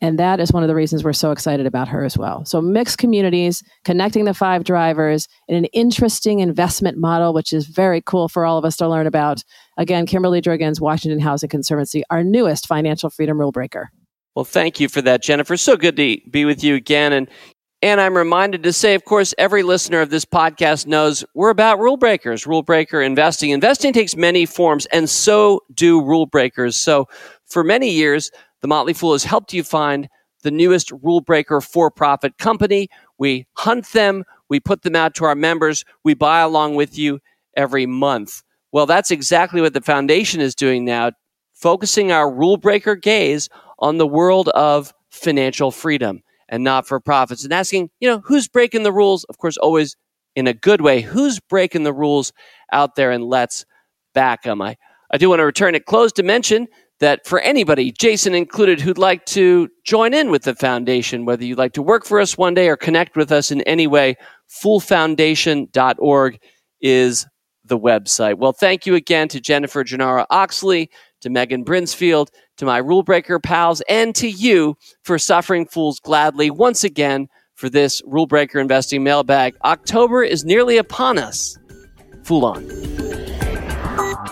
And that is one of the reasons we're so excited about her as well. So, mixed communities, connecting the five drivers in an interesting investment model, which is very cool for all of us to learn about. Again, Kimberly Driggins, Washington Housing Conservancy, our newest financial freedom rule breaker. Well, thank you for that, Jennifer. So good to be with you again. And and I'm reminded to say, of course, every listener of this podcast knows we're about rule breakers, rule breaker investing. Investing takes many forms, and so do rule breakers. So for many years, the Motley Fool has helped you find the newest rule breaker for profit company. We hunt them, We put them out to our members. We buy along with you every month. Well, that's exactly what the foundation is doing now, focusing our rule breaker gaze on the world of financial freedom and not for profits and asking, you know, who's breaking the rules? Of course, always in a good way. Who's breaking the rules out there and let's back them? I, I do want to return it close to mention that for anybody, Jason included, who'd like to join in with the foundation, whether you'd like to work for us one day or connect with us in any way, foolfoundation.org is the website. Well, thank you again to Jennifer Gennaro Oxley, to Megan Brinsfield, to my rule breaker pals, and to you for suffering fools gladly once again for this rule breaker investing mailbag. October is nearly upon us. Fool on.